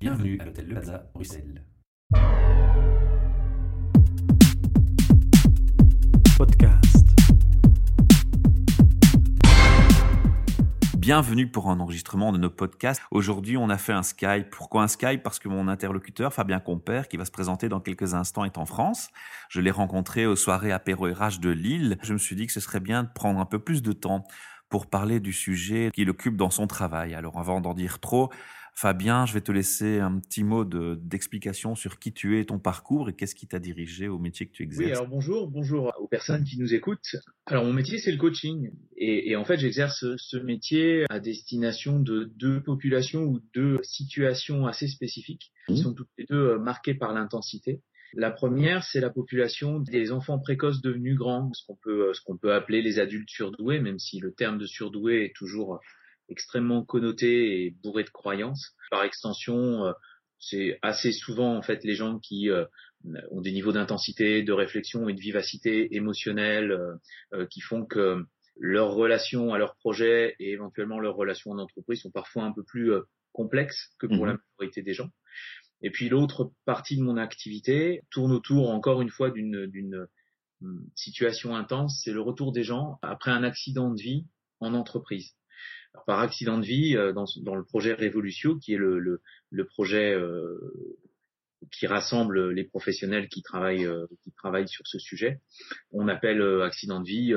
Bienvenue à l'hôtel Le Plaza, Bruxelles. Podcast. Bienvenue pour un enregistrement de nos podcasts. Aujourd'hui, on a fait un Skype. Pourquoi un Skype? Parce que mon interlocuteur, Fabien Compère, qui va se présenter dans quelques instants, est en France. Je l'ai rencontré aux soirées apéro RH de Lille. Je me suis dit que ce serait bien de prendre un peu plus de temps pour parler du sujet qu'il occupe dans son travail. Alors avant d'en dire trop, Fabien, je vais te laisser un petit mot d'explication sur qui tu es, ton parcours et qu'est-ce qui t'a dirigé au métier que tu exerces. Oui, alors bonjour, bonjour aux personnes qui nous écoutent. Alors mon métier c'est le coaching et, et en fait j'exerce ce métier à destination de deux populations ou deux situations assez spécifiques qui sont toutes les deux marquées par l'intensité. La première, c'est la population des enfants précoces devenus grands, ce qu'on peut, ce qu'on peut appeler les adultes surdoués, même si le terme de surdoué est toujours extrêmement connoté et bourré de croyances. Par extension, c'est assez souvent en fait les gens qui ont des niveaux d'intensité, de réflexion et de vivacité émotionnelle qui font que leurs relations à leur projet et éventuellement leurs relations en entreprise sont parfois un peu plus complexes que pour la majorité des gens. Et puis l'autre partie de mon activité tourne autour encore une fois d'une situation intense, c'est le retour des gens après un accident de vie en entreprise. Par accident de vie, dans, dans, le projet Révolutio, qui est le, projet euh, qui rassemble les professionnels qui travaillent, euh, qui travaillent sur ce sujet, on appelle accident de vie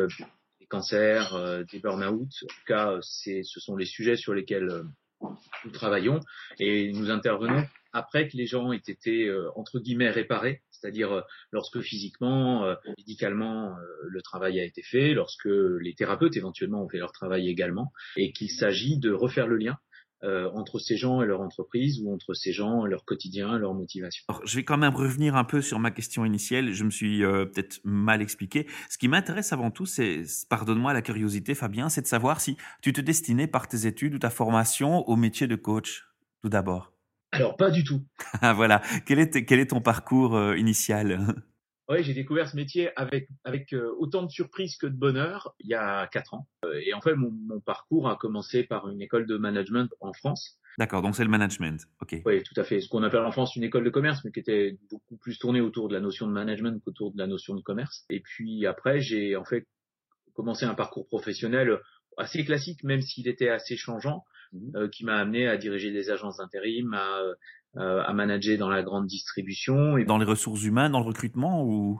des cancers, des burn-out. En tout cas, ce sont les sujets sur lesquels nous travaillons et nous intervenons après que les gens aient été entre guillemets réparés, c'est-à-dire lorsque physiquement, médicalement, le travail a été fait, lorsque les thérapeutes éventuellement ont fait leur travail également, et qu'il s'agit de refaire le lien euh, entre ces gens et leur entreprise ou entre ces gens et leur quotidien, leur motivation. Je vais quand même revenir un peu sur ma question initiale. Je me suis euh, peut-être mal expliqué. Ce qui m'intéresse avant tout, c'est, pardonne-moi la curiosité, Fabien, c'est de savoir si tu te destinais par tes études ou ta formation au métier de coach, tout d'abord. Alors, pas du tout. Ah, voilà. Quel est, quel est ton parcours euh, initial? Oui, j'ai découvert ce métier avec avec euh, autant de surprises que de bonheur il y a quatre ans. Euh, et en fait, mon, mon, parcours a commencé par une école de management en France. D'accord, donc c'est le management. Ok. Oui, tout à fait. Ce qu'on appelle en France une école de commerce, mais qui était beaucoup plus tournée autour de la notion de management qu'autour de la notion de commerce. Et puis après, j'ai en fait commencé un parcours professionnel assez classique, même s'il était assez changeant, mmh. euh, qui m'a amené à diriger des agences d'intérim, à euh, à manager dans la grande distribution. Et... Dans les ressources humaines, dans le recrutement ou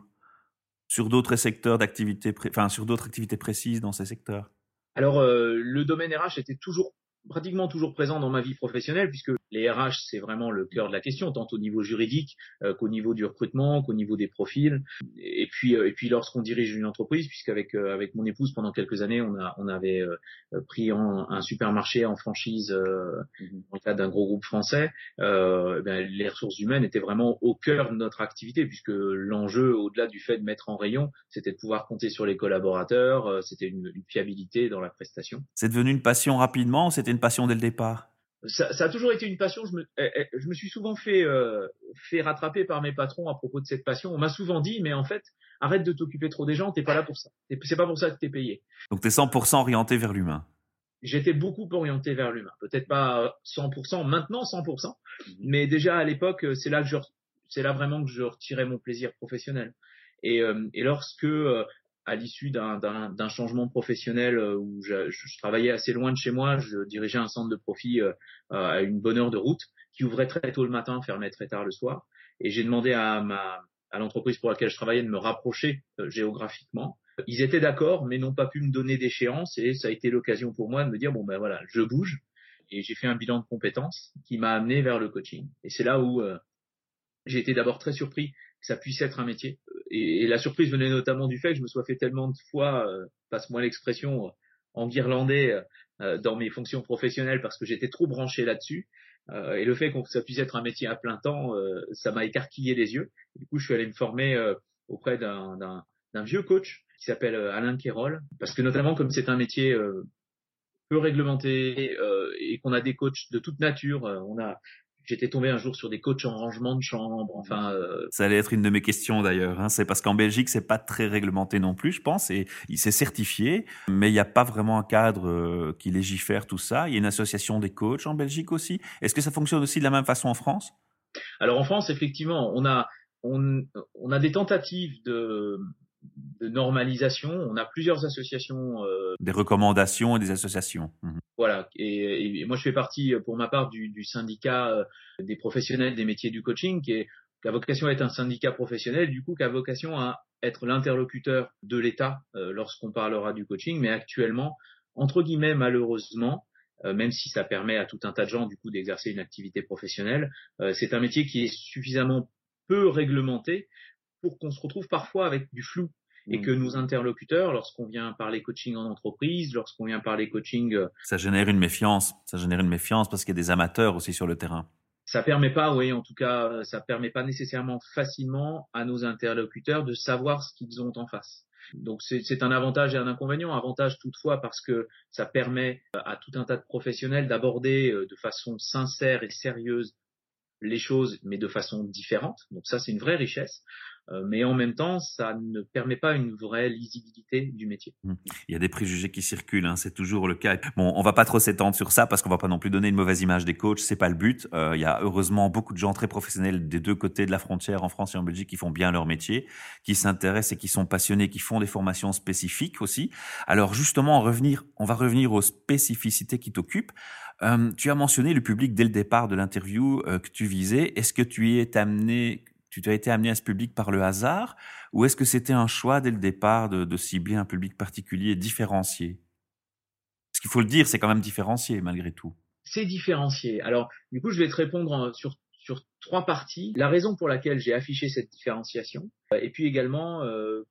sur d'autres secteurs d'activité, enfin sur d'autres activités précises dans ces secteurs? Alors euh, le domaine RH était toujours pratiquement toujours présent dans ma vie professionnelle puisque les RH c'est vraiment le cœur de la question tant au niveau juridique euh, qu'au niveau du recrutement qu'au niveau des profils et puis euh, et puis lorsqu'on dirige une entreprise puisqu'avec euh, avec mon épouse pendant quelques années on a on avait euh, pris en, un supermarché en franchise mm-hmm. dans le cadre d'un gros groupe français ben, les ressources humaines étaient vraiment au cœur de notre activité puisque l'enjeu au-delà du fait de mettre en rayon c'était de pouvoir compter sur les collaborateurs c'était une, une fiabilité dans la prestation c'est devenu une passion rapidement c'était une passion dès le départ? Ça, ça, a toujours été une passion. Je me, eh, eh, je me suis souvent fait, euh, fait rattraper par mes patrons à propos de cette passion. On m'a souvent dit, mais en fait, arrête de t'occuper trop des gens, t'es pas là pour ça. C'est pas pour ça que t'es payé. Donc t'es 100% orienté vers l'humain. J'étais beaucoup orienté vers l'humain. Peut-être pas 100%, maintenant 100%, mmh. mais déjà à l'époque, c'est là que je, c'est là vraiment que je retirais mon plaisir professionnel. Et, euh, et lorsque euh, à l'issue d'un changement professionnel euh, où je, je, travaillais assez loin de chez moi, je dirigeais un centre de profit euh, à une bonne heure de route qui ouvrait très tôt le matin, fermait très tard le soir. Et j'ai demandé à à l'entreprise pour laquelle je travaillais de me rapprocher euh, géographiquement. Ils étaient d'accord, mais n'ont pas pu me donner d'échéance et ça a été l'occasion pour moi de me dire bon ben voilà, je bouge et j'ai fait un bilan de compétences qui m'a amené vers le coaching. Et c'est là où j'ai été d'abord très surpris que ça puisse être un métier et, la surprise venait notamment du fait que je me sois fait tellement de fois, euh, passe-moi l'expression, en guirlandais euh, dans mes fonctions professionnelles parce que j'étais trop branché là-dessus. Euh, et le fait que ça puisse être un métier à plein temps, euh, ça m'a écarquillé les yeux. du coup, je suis allé me former euh, auprès d'un vieux coach qui s'appelle Alain Kérol, parce que notamment comme c'est un métier peu réglementé et qu'on a des coachs de toute nature, on a j'étais tombé un jour sur des coachs en rangement de chambre. Enfin, euh, ça allait être une de mes questions d'ailleurs. Hein. C'est parce qu'en Belgique, c'est pas très réglementé non plus, je pense, et il s'est certifié, mais il n'y a pas vraiment un cadre euh, qui légifère tout ça. Il y a une association des coachs en Belgique aussi. Est-ce que ça fonctionne aussi de la même façon en France? Alors en France, effectivement, on a on, on a des tentatives de de normalisation. On a plusieurs associations. Euh, des recommandations et des associations. Mmh. Voilà. Et, moi, je fais partie, pour ma part, du, du syndicat euh, des professionnels des métiers du coaching, qui, est, qui a vocation à être un syndicat professionnel, du coup, qui a vocation à être l'interlocuteur de l'État euh, lorsqu'on parlera du coaching. Mais actuellement, entre guillemets, malheureusement, même si ça permet à tout un tas de gens du coup d'exercer une activité professionnelle, c'est un métier qui est suffisamment peu réglementé pour qu'on se retrouve parfois avec du flou et que mm. nos interlocuteurs, lorsqu'on vient parler coaching en entreprise, lorsqu'on vient parler coaching, euh, ça génère une méfiance. Ça génère une méfiance parce qu'il y a des amateurs aussi sur le terrain. Ça permet pas, oui, en tout cas, ça permet pas nécessairement facilement à nos interlocuteurs de savoir ce qu'ils ont en face. Donc c'est un avantage et un inconvénient. Avantage toutefois parce que ça permet à tout un tas de professionnels d'aborder euh, de façon sincère et sérieuse les choses, mais de façon différente. Donc ça, c'est une vraie richesse. Euh, mais en même temps, ça ne permet pas une vraie lisibilité du métier. Mmh. Il y a des préjugés qui circulent, hein, c'est toujours le cas. Bon, on va pas trop s'étendre sur ça parce qu'on va pas non plus donner une mauvaise image des coachs, c'est pas le but. Euh, il y a heureusement beaucoup de gens très professionnels des deux côtés de la frontière, en France et en Belgique, qui font bien leur métier, qui s'intéressent et qui sont passionnés, qui font des formations spécifiques aussi. Alors justement, revenir, on va revenir aux spécificités qui t'occupent. Euh, tu as mentionné le public dès le départ de l'interview que tu visais. Est-ce que tu y es amené tu as été amené à ce public par le hasard ou est-ce que c'était un choix dès le départ de, cibler un public particulier différencié? Ce qu'il faut le dire, c'est quand même différencié malgré tout. C'est différencié. Alors, du coup, je vais te répondre sur, sur trois parties. La raison pour laquelle j'ai affiché cette différenciation, euh, et puis également euh,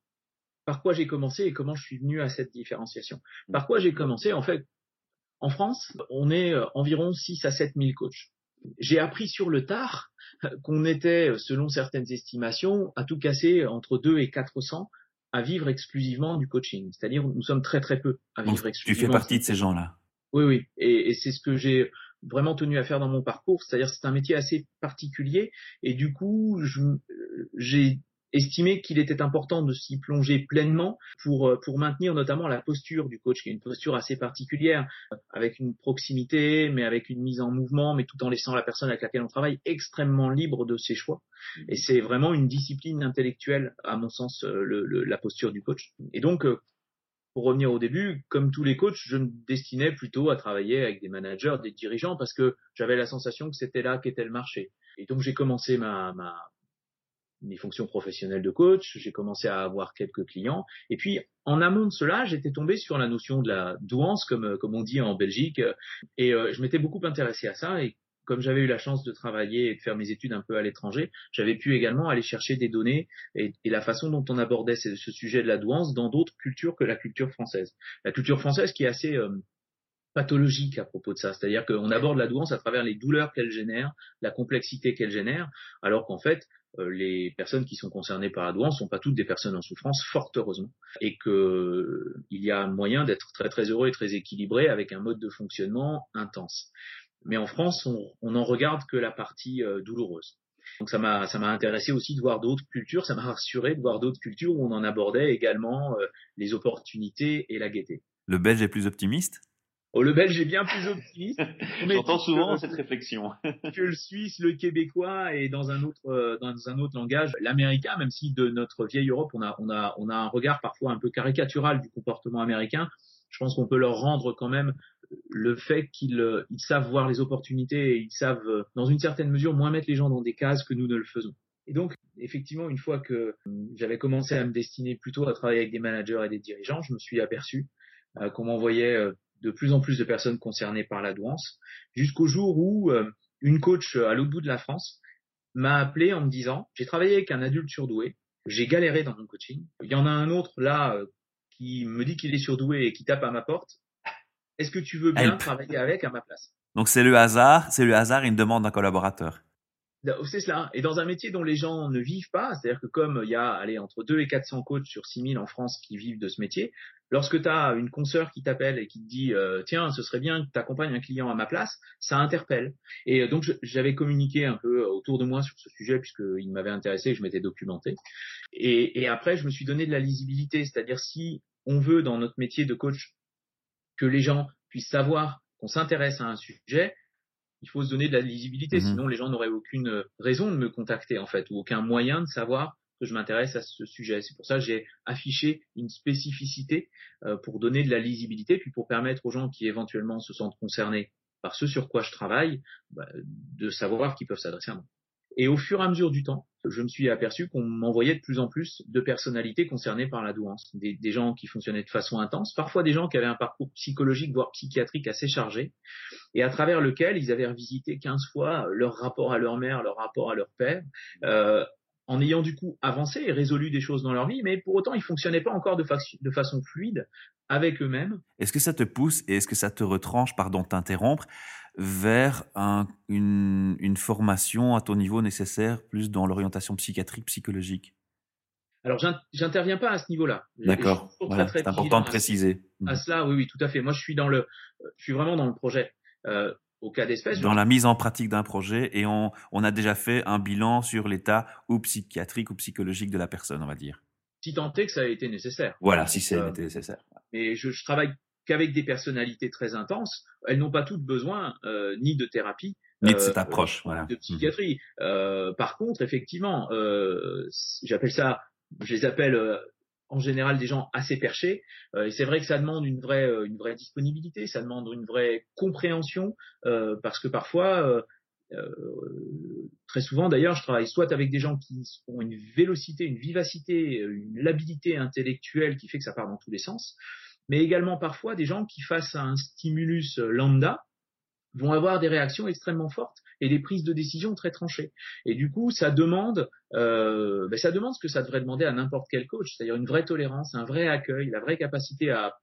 par quoi j'ai commencé et comment je suis venu à cette différenciation. Par quoi j'ai commencé? En fait, en France, on est euh, environ 6 à 7 000 coachs. J'ai appris sur le tard qu'on était, selon certaines estimations, à tout casser entre 2 et 400 à vivre exclusivement du coaching. C'est-à-dire, nous sommes très très peu à vivre exclusivement. Tu fais partie de ces gens-là. Oui, oui. Et, et c'est ce que j'ai vraiment tenu à faire dans mon parcours. C'est-à-dire, c'est un métier assez particulier. Et du coup, j'ai estimé qu'il était important de s'y plonger pleinement pour, euh, pour maintenir notamment la posture du coach, qui est une posture assez particulière, avec une proximité, mais avec une mise en mouvement, mais tout en laissant la personne avec laquelle on travaille extrêmement libre de ses choix. Et c'est vraiment une discipline intellectuelle, à mon sens, euh, le, la posture du coach. Et donc, euh, pour revenir au début, comme tous les coachs, je me destinais plutôt à travailler avec des managers, des dirigeants, parce que j'avais la sensation que c'était là qu'était le marché. Et donc j'ai commencé ma, ma, mes fonctions professionnelles de coach, j'ai commencé à avoir quelques clients. Et puis, en amont de cela, j'étais tombé sur la notion de la douance, comme, comme on dit en Belgique, et euh, je m'étais beaucoup intéressé à ça. Et comme j'avais eu la chance de travailler et de faire mes études un peu à l'étranger, j'avais pu également aller chercher des données et, la façon dont on abordait ce, sujet de la douance dans d'autres cultures que la culture française. La culture française qui est assez euh, pathologique à propos de ça. C'est-à-dire qu'on aborde la douance à travers les douleurs qu'elle génère, la complexité qu'elle génère, alors qu'en fait, euh, les personnes qui sont concernées par la douance sont pas toutes des personnes en souffrance, fort heureusement, et que euh, il y a moyen d'être très très heureux et très équilibré avec un mode de fonctionnement intense. Mais en France, on, on en regarde que la partie euh, douloureuse. Donc ça m'a ça m'a intéressé aussi de voir d'autres cultures, ça m'a rassuré de voir d'autres cultures où on en abordait également les opportunités et la gaieté. Le Belge est plus optimiste? Oh, le belge est bien plus optimiste. J'entends souvent cette réflexion. que le suisse, le québécois et dans un autre euh, dans un autre langage, l'américain, même si de notre vieille Europe, on a on a on a un regard parfois un peu caricatural du comportement américain. Je pense qu'on peut leur rendre quand même le fait qu'ils euh, ils savent voir les opportunités et ils savent euh, dans une certaine mesure moins mettre les gens dans des cases que nous ne le faisons. Et donc, effectivement, une fois que j'avais commencé à me destiner plutôt à travailler avec des managers et des dirigeants, je me suis aperçu qu'on m'envoyait de plus en plus de personnes concernées par la douance, jusqu'au jour où euh, une coach euh, à l'autre bout de la France m'a appelé en me disant, j'ai travaillé avec un adulte surdoué, j'ai galéré dans mon coaching, il y en a un autre là euh, qui me dit qu'il est surdoué et qui tape à ma porte, est-ce que tu veux bien travailler avec à ma place? Donc c'est le hasard, c'est le hasard, une demande d'un collaborateur. C'est cela. Et dans un métier dont les gens ne vivent pas, c'est-à-dire que comme il y a allez, entre 2 et 400 coachs sur 6000 en France qui vivent de ce métier, lorsque tu as une consoeur qui t'appelle et qui te dit euh, tiens, ce serait bien que tu accompagnes un client à ma place, ça interpelle. Et euh, donc j'avais communiqué un peu autour de moi sur ce sujet puisqu'il m'avait intéressé et je m'étais documenté. Et, et après, je me suis donné de la lisibilité, c'est-à-dire si on veut dans notre métier de coach que les gens puissent savoir qu'on s'intéresse à un sujet, il faut se donner de la lisibilité, mhm. sinon les gens n'auraient aucune raison de me contacter en fait, ou aucun moyen de savoir je m'intéresse à ce sujet. C'est pour ça que j'ai affiché une spécificité euh, pour donner de la lisibilité, puis pour permettre aux gens qui éventuellement se sentent concernés par ce sur quoi je travaille, bah, de savoir qu'ils peuvent s'adresser à moi. Et au fur et à mesure du temps, je me suis aperçu qu'on m'envoyait de plus en plus de personnalités concernées par la douance. Des, des, gens qui fonctionnaient de façon intense, parfois des gens qui avaient un parcours psychologique, voire psychiatrique assez chargé, et à travers lequel ils avaient revisité 15 fois leur rapport à leur mère, leur rapport à leur père, euh, en ayant du coup avancé et résolu des choses dans leur vie, mais pour autant ils fonctionnaient pas encore de, de façon fluide avec eux-mêmes. Est-ce que ça te pousse et est-ce que ça te retranche, pardon t'interrompre, vers un, une, une, formation à ton niveau nécessaire, plus dans l'orientation psychiatrique, psychologique? Alors, j'interviens pas à ce niveau-là. D'accord. Voilà, c'est important de préciser. À, cela, oui, oui, tout à fait. Moi, je suis dans le, je suis vraiment dans le projet. Euh, au cas d'espèce. Dans la mise en pratique d'un projet et on, on a déjà fait un bilan sur l'état ou psychiatrique ou psychologique de la personne, on va dire. Si tant est que ça a été nécessaire. Voilà, si c'est euh, nécessaire. Mais je, je travaille qu'avec des personnalités très intenses, elles n'ont pas toutes besoin euh, ni de thérapie, ni de cette euh, approche, voilà. de psychiatrie. Euh, par contre, effectivement, j'appelle ça, je les appelle en général des gens assez perchés. et c'est vrai que ça demande une vraie, vraie disponibilité, ça demande une vraie compréhension, parce que parfois, très souvent d'ailleurs, je travaille soit avec des gens qui ont une vélocité, une vivacité, une labilité intellectuelle qui fait que ça part dans tous les sens, mais également parfois des gens qui, face à un stimulus lambda, vont avoir des réactions extrêmement fortes et des prises de décision très tranchées. Et du coup, ça demande, euh, ben ça demande ce que ça devrait demander à n'importe quel coach, c'est-à-dire une vraie tolérance, un vrai accueil, la vraie capacité à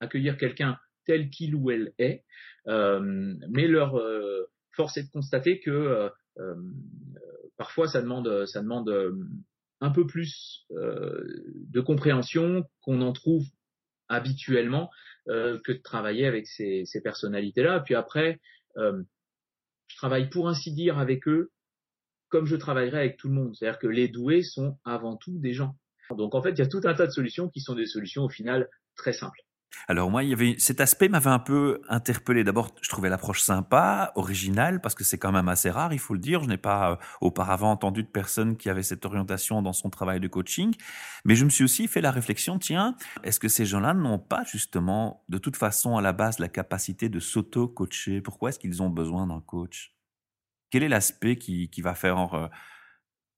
accueillir quelqu'un tel qu'il ou elle est. Euh, mais leur euh, force est de constater que euh, parfois ça demande, ça demande un peu plus de compréhension qu'on en trouve habituellement que de travailler avec ces, ces personnalités-là. Puis après, euh, je travaille pour ainsi dire avec eux comme je travaillerai avec tout le monde. C'est-à-dire que les doués sont avant tout des gens. Donc en fait, il y a tout un tas de solutions qui sont des solutions au final très simples. Alors moi, il y avait cet aspect m'avait un peu interpellé. D'abord, je trouvais l'approche sympa, originale, parce que c'est quand même assez rare, il faut le dire. Je n'ai pas euh, auparavant entendu de personne qui avait cette orientation dans son travail de coaching. Mais je me suis aussi fait la réflexion, tiens, est-ce que ces gens-là n'ont pas justement, de toute façon, à la base, la capacité de s'auto-coacher? Pourquoi est-ce qu'ils ont besoin d'un coach? Quel est l'aspect qui, va faire euh,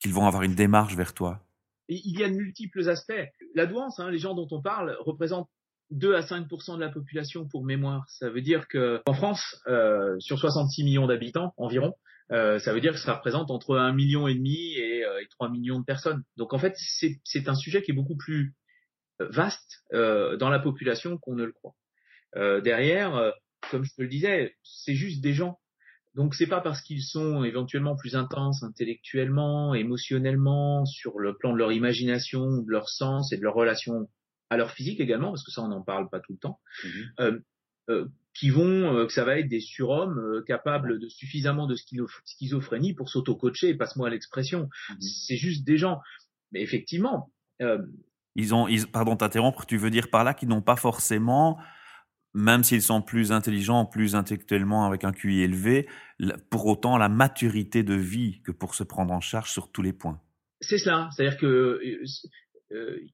qu'ils vont avoir une démarche vers toi? Il y a de multiples aspects. La douance, hein, les gens dont on parle, représentent 2 à 5% de la population pour mémoire. Ça veut dire que en France, euh, sur 66 millions d'habitants environ, euh, ça veut dire que ça représente entre 1 million et demi et, euh, et 3 millions de personnes. Donc en fait, c'est un sujet qui est beaucoup plus euh, vaste euh, dans la population qu'on ne le croit. derrière, comme je te le disais, c'est juste des gens. Donc c'est pas parce qu'ils sont éventuellement plus intenses intellectuellement, émotionnellement, sur le plan de leur imagination, de leur sens et de leur relation à leur physique également, parce que ça on n'en parle pas tout le temps, mhm. euh, euh, qui vont, euh, que ça va être des surhommes euh, capables de suffisamment de schizophrénie pour s'auto-coacher, passe-moi l'expression. Mhm. C'est juste des gens. Mais effectivement. ils ont, ils, pardon, t'interrompre, tu veux dire par là qu'ils n'ont pas forcément, même s'ils sont plus intelligents, plus intellectuellement avec un QI élevé, pour autant la maturité de vie que pour se prendre en charge sur tous les points. C'est cela. C'est-à-dire que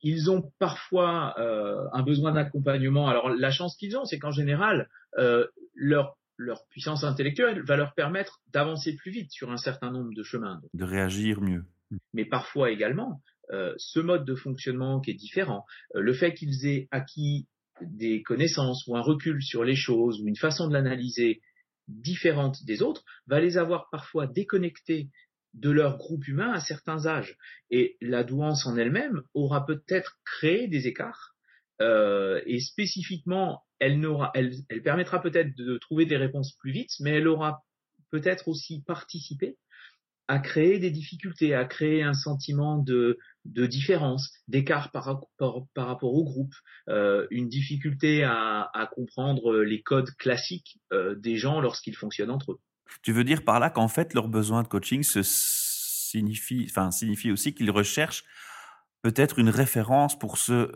ils ont parfois euh, un besoin d'accompagnement. Alors la chance qu'ils ont, c'est qu'en général, euh, leur leur puissance intellectuelle va leur permettre d'avancer plus vite sur un certain nombre de chemins. De réagir mieux. Mais parfois également, ce mode de fonctionnement qui est différent, le fait qu'ils aient acquis des connaissances ou un recul sur les choses ou une façon de l'analyser différente des autres, va les avoir parfois déconnectés de leur groupe humain à certains âges. Et la douance en elle-même aura peut-être créé des écarts. Euh, et spécifiquement, elle, n'aura, elle, elle permettra peut-être de trouver des réponses plus vite, mais elle aura peut-être aussi participé à créer des difficultés, à créer un sentiment de, de différence, d'écart par, rapport, par rapport au groupe, euh, une difficulté à, à, comprendre les codes classiques euh, des gens lorsqu'ils fonctionnent entre eux. Tu veux dire par là qu'en fait leur besoin de coaching se signifie, enfin, signifie aussi qu'ils recherchent peut-être une référence pour se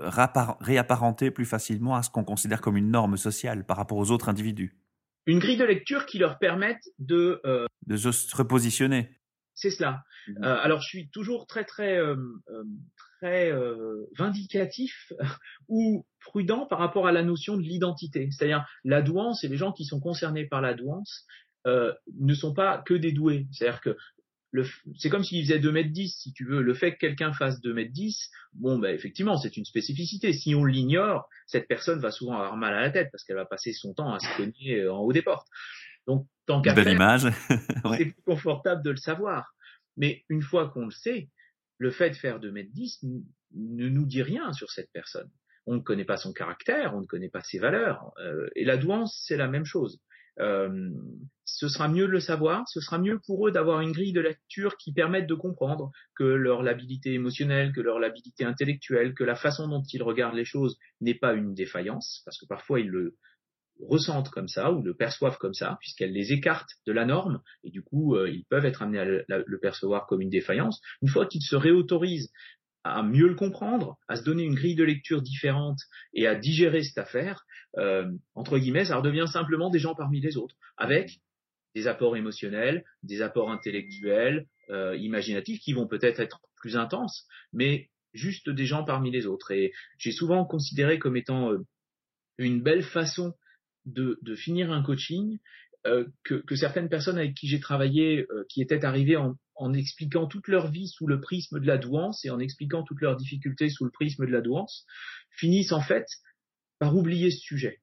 réapparenter plus facilement à ce qu'on considère comme une norme sociale par rapport aux autres individus? Une grille de lecture qui leur permette de... Euh, de se repositionner. C'est cela. Mmh. Euh, alors je suis toujours très très euh, très vindicatif ou prudent par rapport à la notion de l'identité. C'est-à-dire la douance et les gens qui sont concernés par la douance euh, ne sont pas que des doués. C'est-à-dire que c'est comme s'il faisait 2 mètres 10, si tu veux. Le fait que quelqu'un fasse 2 mètres 10, bon, ben, effectivement, c'est une spécificité. Si on l'ignore, cette personne va souvent avoir mal à la tête parce qu'elle va passer son temps à se cogner en haut des portes. Donc, tant qu'à faire, image. c'est plus confortable de le savoir. Mais une fois qu'on le sait, le fait de faire 2 mètres 10 ne nous dit rien sur cette personne. On ne connaît pas son caractère, on ne connaît pas ses valeurs. Euh, et la douance, c'est la même chose. Euh, ce sera mieux de le savoir, ce sera mieux pour eux d'avoir une grille de lecture qui permette de comprendre que leur labilité émotionnelle, que leur labilité intellectuelle, que la façon dont ils regardent les choses n'est pas une défaillance, parce que parfois ils le ressentent comme ça ou le perçoivent comme ça, puisqu'elles les écartent de la norme, et du coup euh, ils peuvent être amenés à le percevoir comme une défaillance. Une fois qu'ils se réautorisent à mieux le comprendre, à se donner une grille de lecture différente et à digérer cette affaire, euh, entre guillemets, ça redevient simplement des gens parmi les autres, avec des apports émotionnels, des apports intellectuels, euh, imaginatifs, qui vont peut-être être plus intenses, mais juste des gens parmi les autres. Et j'ai souvent considéré comme étant euh, une belle façon de, de, finir un coaching euh, que, que, certaines personnes avec qui j'ai travaillé, euh, qui étaient arrivées en, en, expliquant toute leur vie sous le prisme de la douance et en expliquant toutes leurs difficultés sous le prisme de la douance, finissent en fait par oublier ce sujet.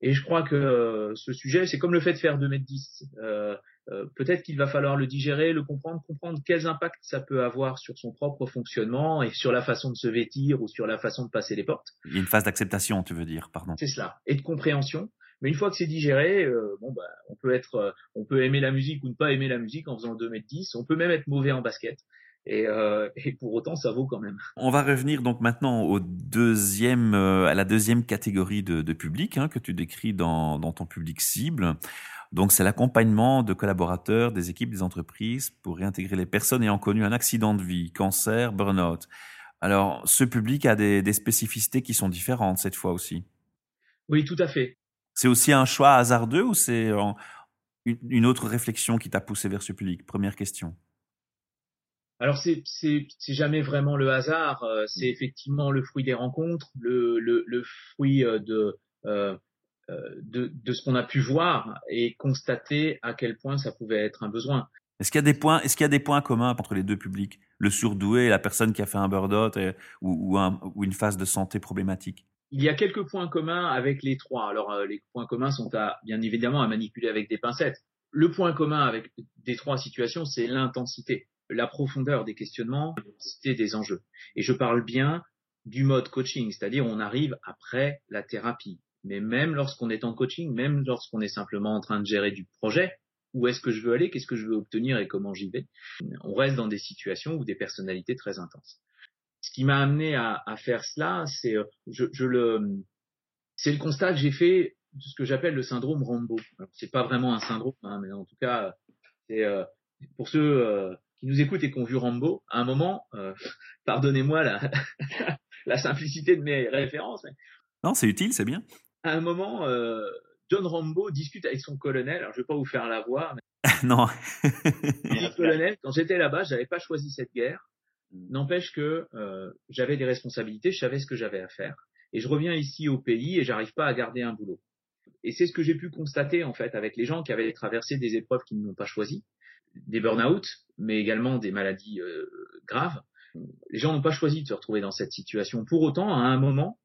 Et je crois que euh, ce sujet, c'est comme le fait de faire 2 mètres 10. Euh, euh, peut-être qu'il va falloir le digérer, le comprendre, comprendre quels impacts ça peut avoir sur son propre fonctionnement et sur la façon de se vêtir ou sur la façon de passer les portes. Il y a une phase d'acceptation, tu veux dire, pardon. C'est cela, et de compréhension. Mais une fois que c'est digéré, bon bah, on peut être, on peut aimer la musique ou ne pas aimer la musique en faisant 2 mètres 10. On peut même être mauvais en basket. Et, euh, et, pour autant, ça vaut quand même. On va revenir donc maintenant au deuxième, euh, à la deuxième catégorie de, de public hein, que tu décris dans, dans, ton public cible. Donc, c'est l'accompagnement de collaborateurs des équipes des entreprises pour réintégrer les personnes ayant connu un accident de vie, cancer, burn-out. Alors, ce public a des, des spécificités qui sont différentes cette fois aussi. Oui, tout à fait. C'est aussi un choix hasardeux ou c'est une autre réflexion qui t'a poussé vers ce public? Première question. Alors c'est c'est jamais vraiment le hasard, euh, c'est effectivement le fruit des rencontres, le le, le fruit euh, de, euh, de de ce qu'on a pu voir et constater à quel point ça pouvait être un besoin. Est-ce qu'il y a des points est-ce qu'il y a des points communs entre les deux publics, le surdoué et la personne qui a fait un burn-out ou ou, un, ou une phase de santé problématique? Il y a quelques points communs avec les trois. Alors les points communs sont à bien évidemment à manipuler avec des pincettes. Le point commun avec des trois situations, c'est l'intensité la profondeur des questionnements, c'était des enjeux. Et je parle bien du mode coaching, c'est-à-dire on arrive après la thérapie. Mais même lorsqu'on est en coaching, même lorsqu'on est simplement en train de gérer du projet, où est-ce que je veux aller, qu'est-ce que je veux obtenir et comment j'y vais, on reste dans des situations ou des personnalités très intenses. Ce qui m'a amené à, faire cela, c'est euh, je, le c'est le constat que j'ai fait de ce que j'appelle le syndrome Rambo. C'est pas vraiment un syndrome, hein, mais en tout cas, c'est euh, pour ceux euh, qui nous écoutent et qui ont vu Rambo, à un moment, euh, pardonnez-moi la, la simplicité de mes références. non, c'est utile, c'est bien. À un moment, euh, John Rambo discute avec son colonel. Alors, je vais pas vous faire la voix. Mais... non. colonel, quand j'étais là-bas, j'avais pas choisi cette guerre. N'empêche que euh, j'avais des responsabilités, je savais ce que j'avais à faire. Et je reviens ici au pays et j'arrive pas à garder un boulot. Et c'est ce que j'ai pu constater en fait avec les gens qui avaient traversé des épreuves qu'ils n'ont pas choisies des burn-out, mais également des maladies euh, graves. Les gens n'ont pas choisi de se retrouver dans cette situation. Pour autant, à un moment,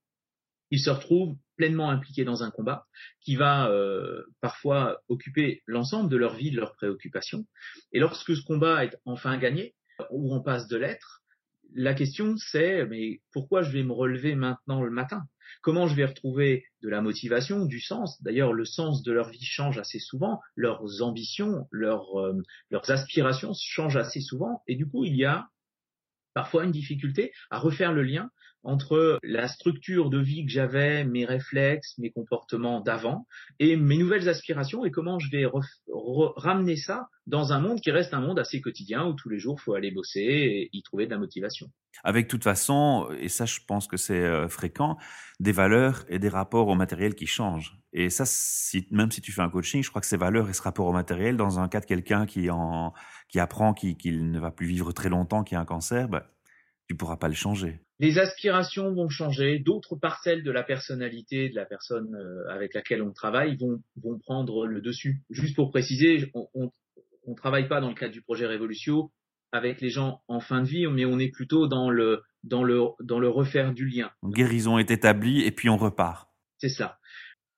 ils se retrouvent pleinement impliqués dans un combat qui va euh, parfois occuper l'ensemble de leur vie, de leurs préoccupations. Et lorsque ce combat est enfin gagné, ou on passe de l'être, la question c'est mais pourquoi je vais me relever maintenant le matin? Comment je vais retrouver de la motivation, du sens? D'ailleurs, le sens de leur vie change assez souvent, leurs ambitions, leurs, euh, leurs aspirations changent assez souvent, et du coup, il y a parfois une difficulté à refaire le lien entre la structure de vie que j'avais, mes réflexes, mes comportements d'avant et mes nouvelles aspirations et comment je vais ramener ça dans un monde qui reste un monde assez quotidien où tous les jours il faut aller bosser et y trouver de la motivation. Avec toute façon, et ça je pense que c'est euh, fréquent, des valeurs et des rapports au matériel qui changent. Et ça, même si tu fais un coaching, je crois que ces valeurs et ce rapport au matériel, dans un cas de quelqu'un qui, qui apprend qu'il ne va plus vivre très longtemps, qui a un cancer, bah, tu pourras pas le changer. Les aspirations vont changer, d'autres parcelles de la personnalité de la personne euh, avec laquelle on travaille vont, vont prendre le dessus. Juste pour préciser, on, on, travaille pas dans le cadre du projet Révolution avec les gens en fin de vie, mais on est plutôt dans le dans le dans le refaire du lien. Guérison est établie et puis on repart. C'est ça.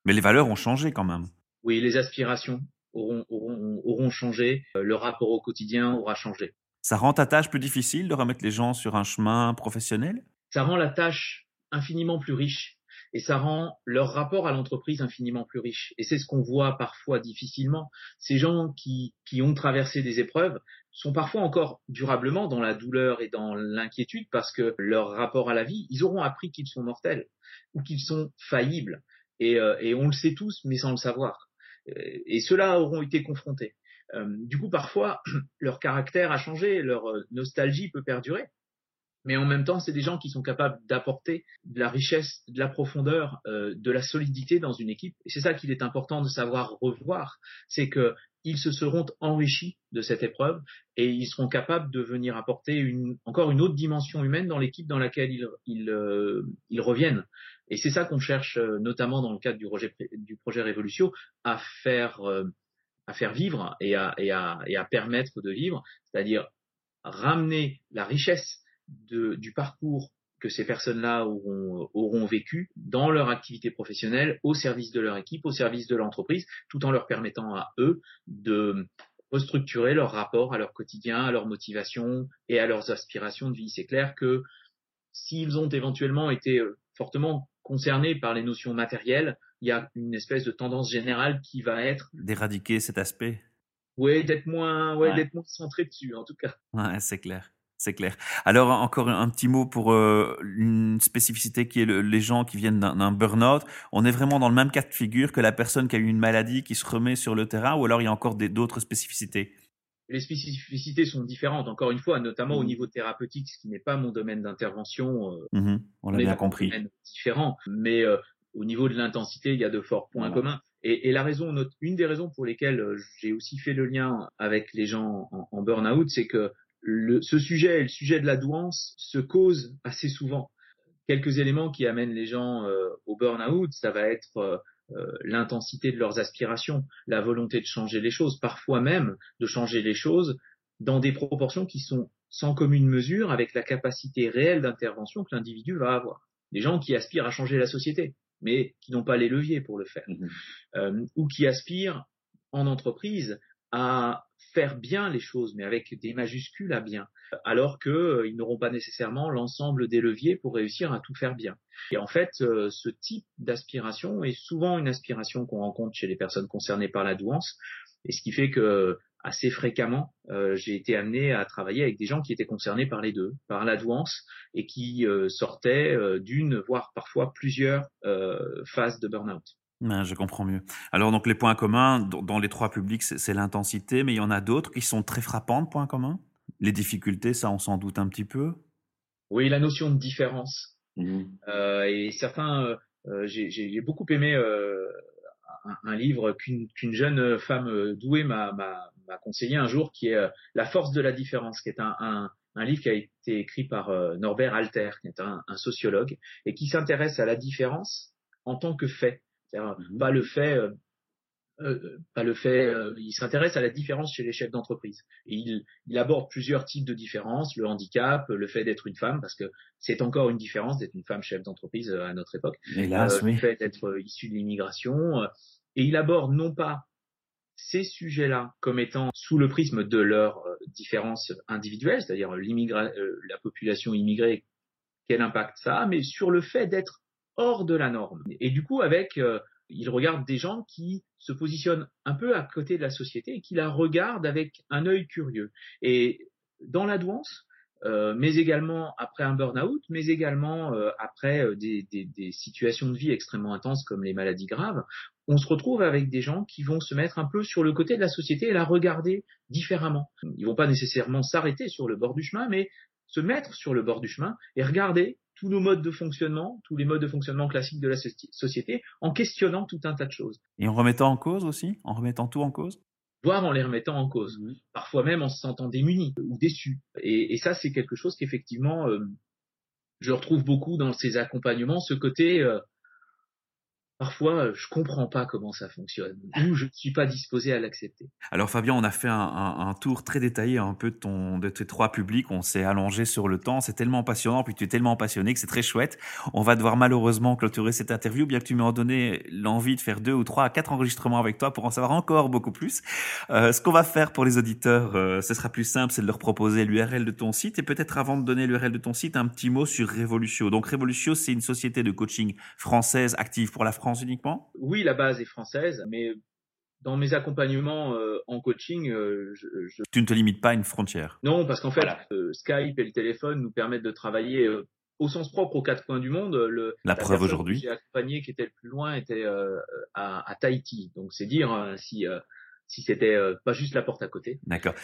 Mais les valeurs ont changé quand même. Oui, les aspirations auront, auront, auront changé, euh, le rapport au quotidien aura changé. Ça rend ta tâche plus difficile de remettre les gens sur un chemin professionnel? Ça rend la tâche infiniment plus riche et ça rend leur rapport à l'entreprise infiniment plus riche. Et c'est ce qu'on voit parfois difficilement. Ces gens qui, qui ont traversé des épreuves sont parfois encore durablement dans la douleur et dans l'inquiétude parce que leur rapport à la vie, ils auront appris qu'ils sont mortels ou qu'ils sont faillibles. Et, euh, et on le sait tous, mais sans le savoir. Et ceux-là auront été confrontés. Euh, du coup, parfois, leur caractère a changé, leur euh, nostalgie peut perdurer. Mais en même temps, c'est des gens qui sont capables d'apporter de la richesse, de la profondeur, euh, de la solidité dans une équipe. Et c'est ça qu'il est important de savoir revoir, c'est que ils se seront enrichis de cette épreuve et ils seront capables de venir apporter une, encore une autre dimension humaine dans l'équipe dans laquelle ils, ils, ils reviennent. Et c'est ça qu'on cherche notamment dans le cadre du projet, du projet Révolution à faire à faire vivre et à, et à, et à permettre de vivre, c'est-à-dire ramener la richesse du parcours que ces personnes-là auront, auront vécu dans leur activité professionnelle au service de leur équipe, au service de l'entreprise, tout en leur permettant à eux de restructurer leur rapport à leur quotidien, à leur motivation et à leurs aspirations de vie. C'est clair que s'ils ont éventuellement été fortement concernés par les notions matérielles, il y a une espèce de tendance générale qui va être d'éradiquer cet aspect. Oui, d'être moins, ouais, d'être moins centré dessus, en tout cas. Ouais, c'est clair. C'est clair. Alors encore un petit mot pour euh, une spécificité qui est les gens qui viennent d'un burn-out. On est vraiment dans le même cas de figure que la personne qui a eu une maladie qui se remet sur le terrain, ou alors il y a encore d'autres spécificités? Les spécificités sont différentes, encore une fois, notamment au mmh. niveau thérapeutique, ce qui n'est pas mon domaine d'intervention. Euh, mmh on l'a bien compris. Différent, mais euh, au niveau de l'intensité, il y a de forts points communs. Et, et, la raison, une des raisons pour lesquelles euh, j'ai aussi fait le lien avec les gens en, en burn-out, c'est que le, ce sujet, le sujet de la douance, se cause assez souvent. Quelques éléments qui amènent les gens euh, au burn-out, ça va être euh, l'intensité de leurs aspirations, la volonté de changer les choses, parfois même de changer les choses dans des proportions qui sont sans commune mesure avec la capacité réelle d'intervention que l'individu va avoir. Des gens qui aspirent à changer la société, mais qui n'ont pas les leviers pour le faire, mmh euh, ou qui aspirent en entreprise à faire bien les choses, mais avec des majuscules à bien, alors qu'ils euh, n'auront pas nécessairement l'ensemble des leviers pour réussir à tout faire bien. Et en fait, euh, ce type d'aspiration est souvent une aspiration qu'on rencontre chez les personnes concernées par la douance, et ce qui fait que assez fréquemment, euh, j'ai été amené à travailler avec des gens qui étaient concernés par les deux, par la douance, et qui euh, sortaient euh, d'une, voire parfois plusieurs phases de burn-out. je comprends mieux. Alors donc les points communs dans les trois publics, c'est l'intensité, mais il y en a d'autres qui sont très frappants, points communs? Les difficultés, ça on s'en doute un petit peu? Oui, la notion de différence. Mmh. et certains, j'ai beaucoup aimé un, livre qu'une jeune femme douée m'a conseillé un jour, qui est euh, La force de la différence, qui est un, un, livre qui a été écrit par euh, Norbert Alter, qui est un, sociologue, et qui s'intéresse à la différence en tant que fait. C'est-à-dire mhm. pas le fait, euh, pas le fait, il s'intéresse à la différence chez les chefs d'entreprise. Et il, il aborde plusieurs types de différences, le handicap, le fait d'être une femme, parce que c'est encore une différence d'être une femme chef d'entreprise à notre époque. Hélas, Le fait d'être issu de l'immigration. et il aborde non pas ces sujets-là comme étant sous le prisme de leurs euh, différences individuelles, c'est-à-dire euh, la population immigrée, quel impact ça a, mais sur le fait d'être hors de la norme. Et du coup, avec, euh, il regarde des gens qui se positionnent un peu à côté de la société et qui la regardent avec un œil curieux. Et dans la douance, euh, mais également après un burn-out, mais également euh, après euh, des, des, des, situations de vie extrêmement intenses comme les maladies graves, on se retrouve avec des gens qui vont se mettre un peu sur le côté de la société et la regarder différemment. Ils vont pas nécessairement s'arrêter sur le bord du chemin, mais se mettre sur le bord du chemin et regarder tous nos modes de fonctionnement, tous les modes de fonctionnement classiques de la société, en questionnant tout un tas de choses. Et en remettant en cause aussi, en remettant tout en cause? Voire en les remettant en cause, mmh. parfois même en se sentant démunis ou déçus. Et, et ça, c'est quelque chose qu'effectivement, euh, je retrouve beaucoup dans ces accompagnements, ce côté, euh, parfois euh, je comprends pas comment ça fonctionne ou je ne suis pas disposé à l'accepter. Alors Fabien, on a fait un, un, un, tour très détaillé un peu de ton de tes trois publics, on s'est allongé sur le temps, c'est tellement passionnant puis tu es tellement passionné que c'est très chouette. On va devoir malheureusement clôturer cette interview bien que tu m'aies donné l'envie de faire deux ou trois, quatre enregistrements avec toi pour en savoir encore beaucoup plus. Euh, ce qu'on va faire pour les auditeurs, euh, ce sera plus simple, c'est de leur proposer l'URL de ton site et peut-être avant de donner l'URL de ton site, un petit mot sur Revolutio. Donc Revolutio, c'est une société de coaching française active pour la France uniquement? Oui, la base est française, mais dans mes accompagnements euh, en coaching, euh, je, je... tu ne te limites pas à une frontière? Non, parce qu'en fait, euh, Skype et le téléphone nous permettent de travailler euh, au sens propre aux quatre coins du monde. Le, la, la preuve aujourd'hui. J'ai accompagné qui était le plus loin était euh, à, à, Tahiti, donc c'est dire hein, si si c'était pas juste la porte à côté. D'accord.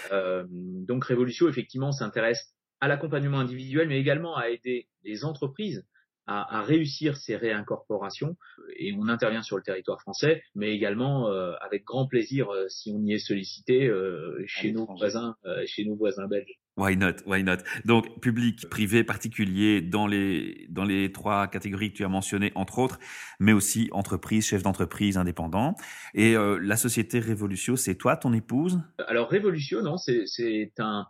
donc Révolution effectivement s'intéresse à l'accompagnement individuel, mais également à aider les entreprises à, à, réussir ces réincorporations et on intervient sur le territoire français, mais également euh, avec grand plaisir euh, si on y est sollicité euh, chez nos voisins, euh, chez nos voisins belges. Why not, why not? Donc public, privé, particulier dans les dans les trois catégories que tu as mentionnées entre autres, mais aussi entreprise, chef d'entreprise, indépendant. Et euh, la société Révolution, c'est toi, ton épouse? Alors Révolution, non, c'est c'est un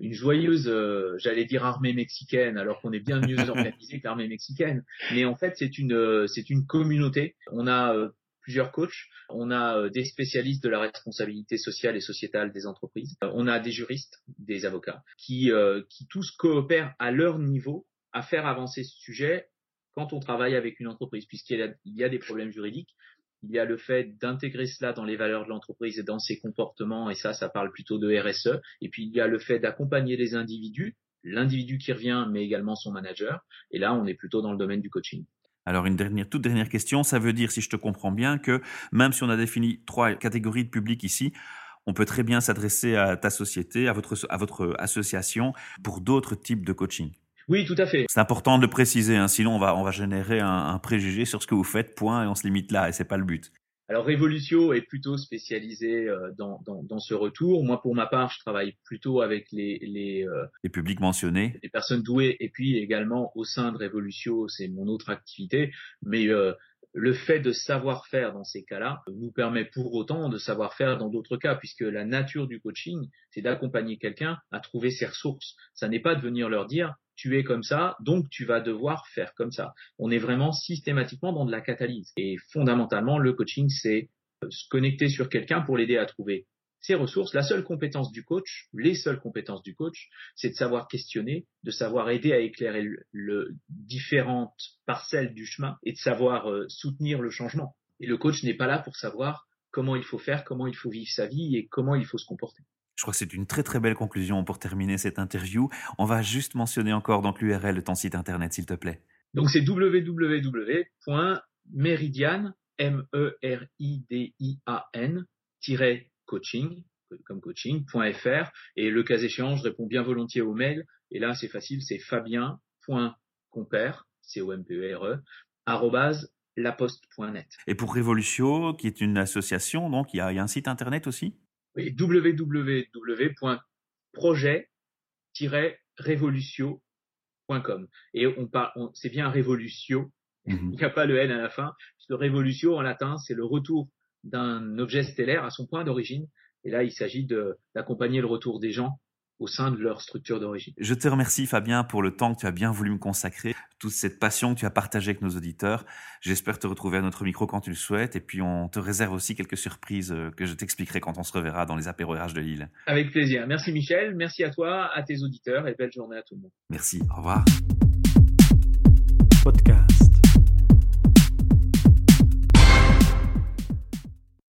une joyeuse, euh, j'allais dire armée mexicaine, alors qu'on est bien mieux organisé que l'armée mexicaine. Mais en fait, c'est une, euh, c'est une communauté. On a plusieurs coachs, on a des spécialistes de la responsabilité sociale et sociétale des entreprises, on a des juristes, des avocats, qui, qui tous coopèrent à leur niveau à faire avancer ce sujet quand on travaille avec une entreprise, puisqu'il y, a des problèmes juridiques, il y a le fait d'intégrer cela dans les valeurs de l'entreprise et dans ses comportements, et ça, ça parle plutôt de RSE. Et puis il y a le fait d'accompagner les individus, l'individu qui revient, mais également son manager. Et là, on est plutôt dans le domaine du coaching. Alors une toute dernière question, ça veut dire, si je te comprends bien, que même si on a défini trois catégories de public ici, on peut très bien s'adresser à ta société, à votre association pour d'autres types de coaching. Oui, tout à fait. C'est important de le préciser, hein, sinon on va, on va générer un, un, préjugé sur ce que vous faites, point, et on se limite là, et c'est pas le but. Alors Revolutio est plutôt spécialisé euh, dans, dans, dans, ce retour. Moi, pour ma part, je travaille plutôt avec les les, euh, les publics mentionnés, les personnes douées, et puis également au sein de Revolutio, c'est mon autre activité. Mais euh, le fait de savoir faire dans ces cas-là nous permet pour autant de savoir faire dans d'autres cas, puisque la nature du coaching, c'est d'accompagner quelqu'un à trouver ses ressources. Ça n'est pas de venir leur dire tu es comme ça, donc tu vas devoir faire comme ça. On est vraiment systématiquement dans de la catalyse. Et fondamentalement, le coaching, c'est euh, se connecter sur quelqu'un pour l'aider à trouver ses ressources. La seule compétence du coach, les seules compétences du coach, c'est de savoir questionner, de savoir aider à éclairer le, différentes parcelles du chemin et de savoir euh, soutenir le changement. Et le coach n'est pas là pour savoir comment il faut faire, comment il faut vivre sa vie et comment il faut se comporter. Je crois que c'est une très très belle conclusion pour terminer cette interview. On va juste mentionner encore donc l'URL de ton site internet, s'il te plaît. Donc c'est www.meridian, M-E-R-I-D-I-A-N, coaching, comme coaching.fr. Et le cas échéant, je réponds bien volontiers aux mails. Et là, c'est facile, c'est fabien.compère, C-O-M-P-E-R-E, arrobase laposte.net. Et pour Révolutio, qui est une association, donc il y a, il y a un site internet aussi? www.projet-révolutio.com. Et on parle, c'est bien révolutio. Mhm. Il n'y a pas le N à la fin. Le révolutio en latin, c'est le retour d'un objet stellaire à son point d'origine. Et là, il s'agit d'accompagner le retour des gens au sein de leur structure d'origine. Je te remercie Fabien pour le temps que tu as bien voulu me consacrer, toute cette passion que tu as partagée avec nos auditeurs. J'espère te retrouver à notre micro quand tu le souhaites et puis on te réserve aussi quelques surprises euh, que je t'expliquerai quand on se reverra dans les apéros RH de Lille. Avec plaisir. Merci Michel, merci à toi, à tes auditeurs et belle journée à tout le monde. Merci, au revoir. Podcast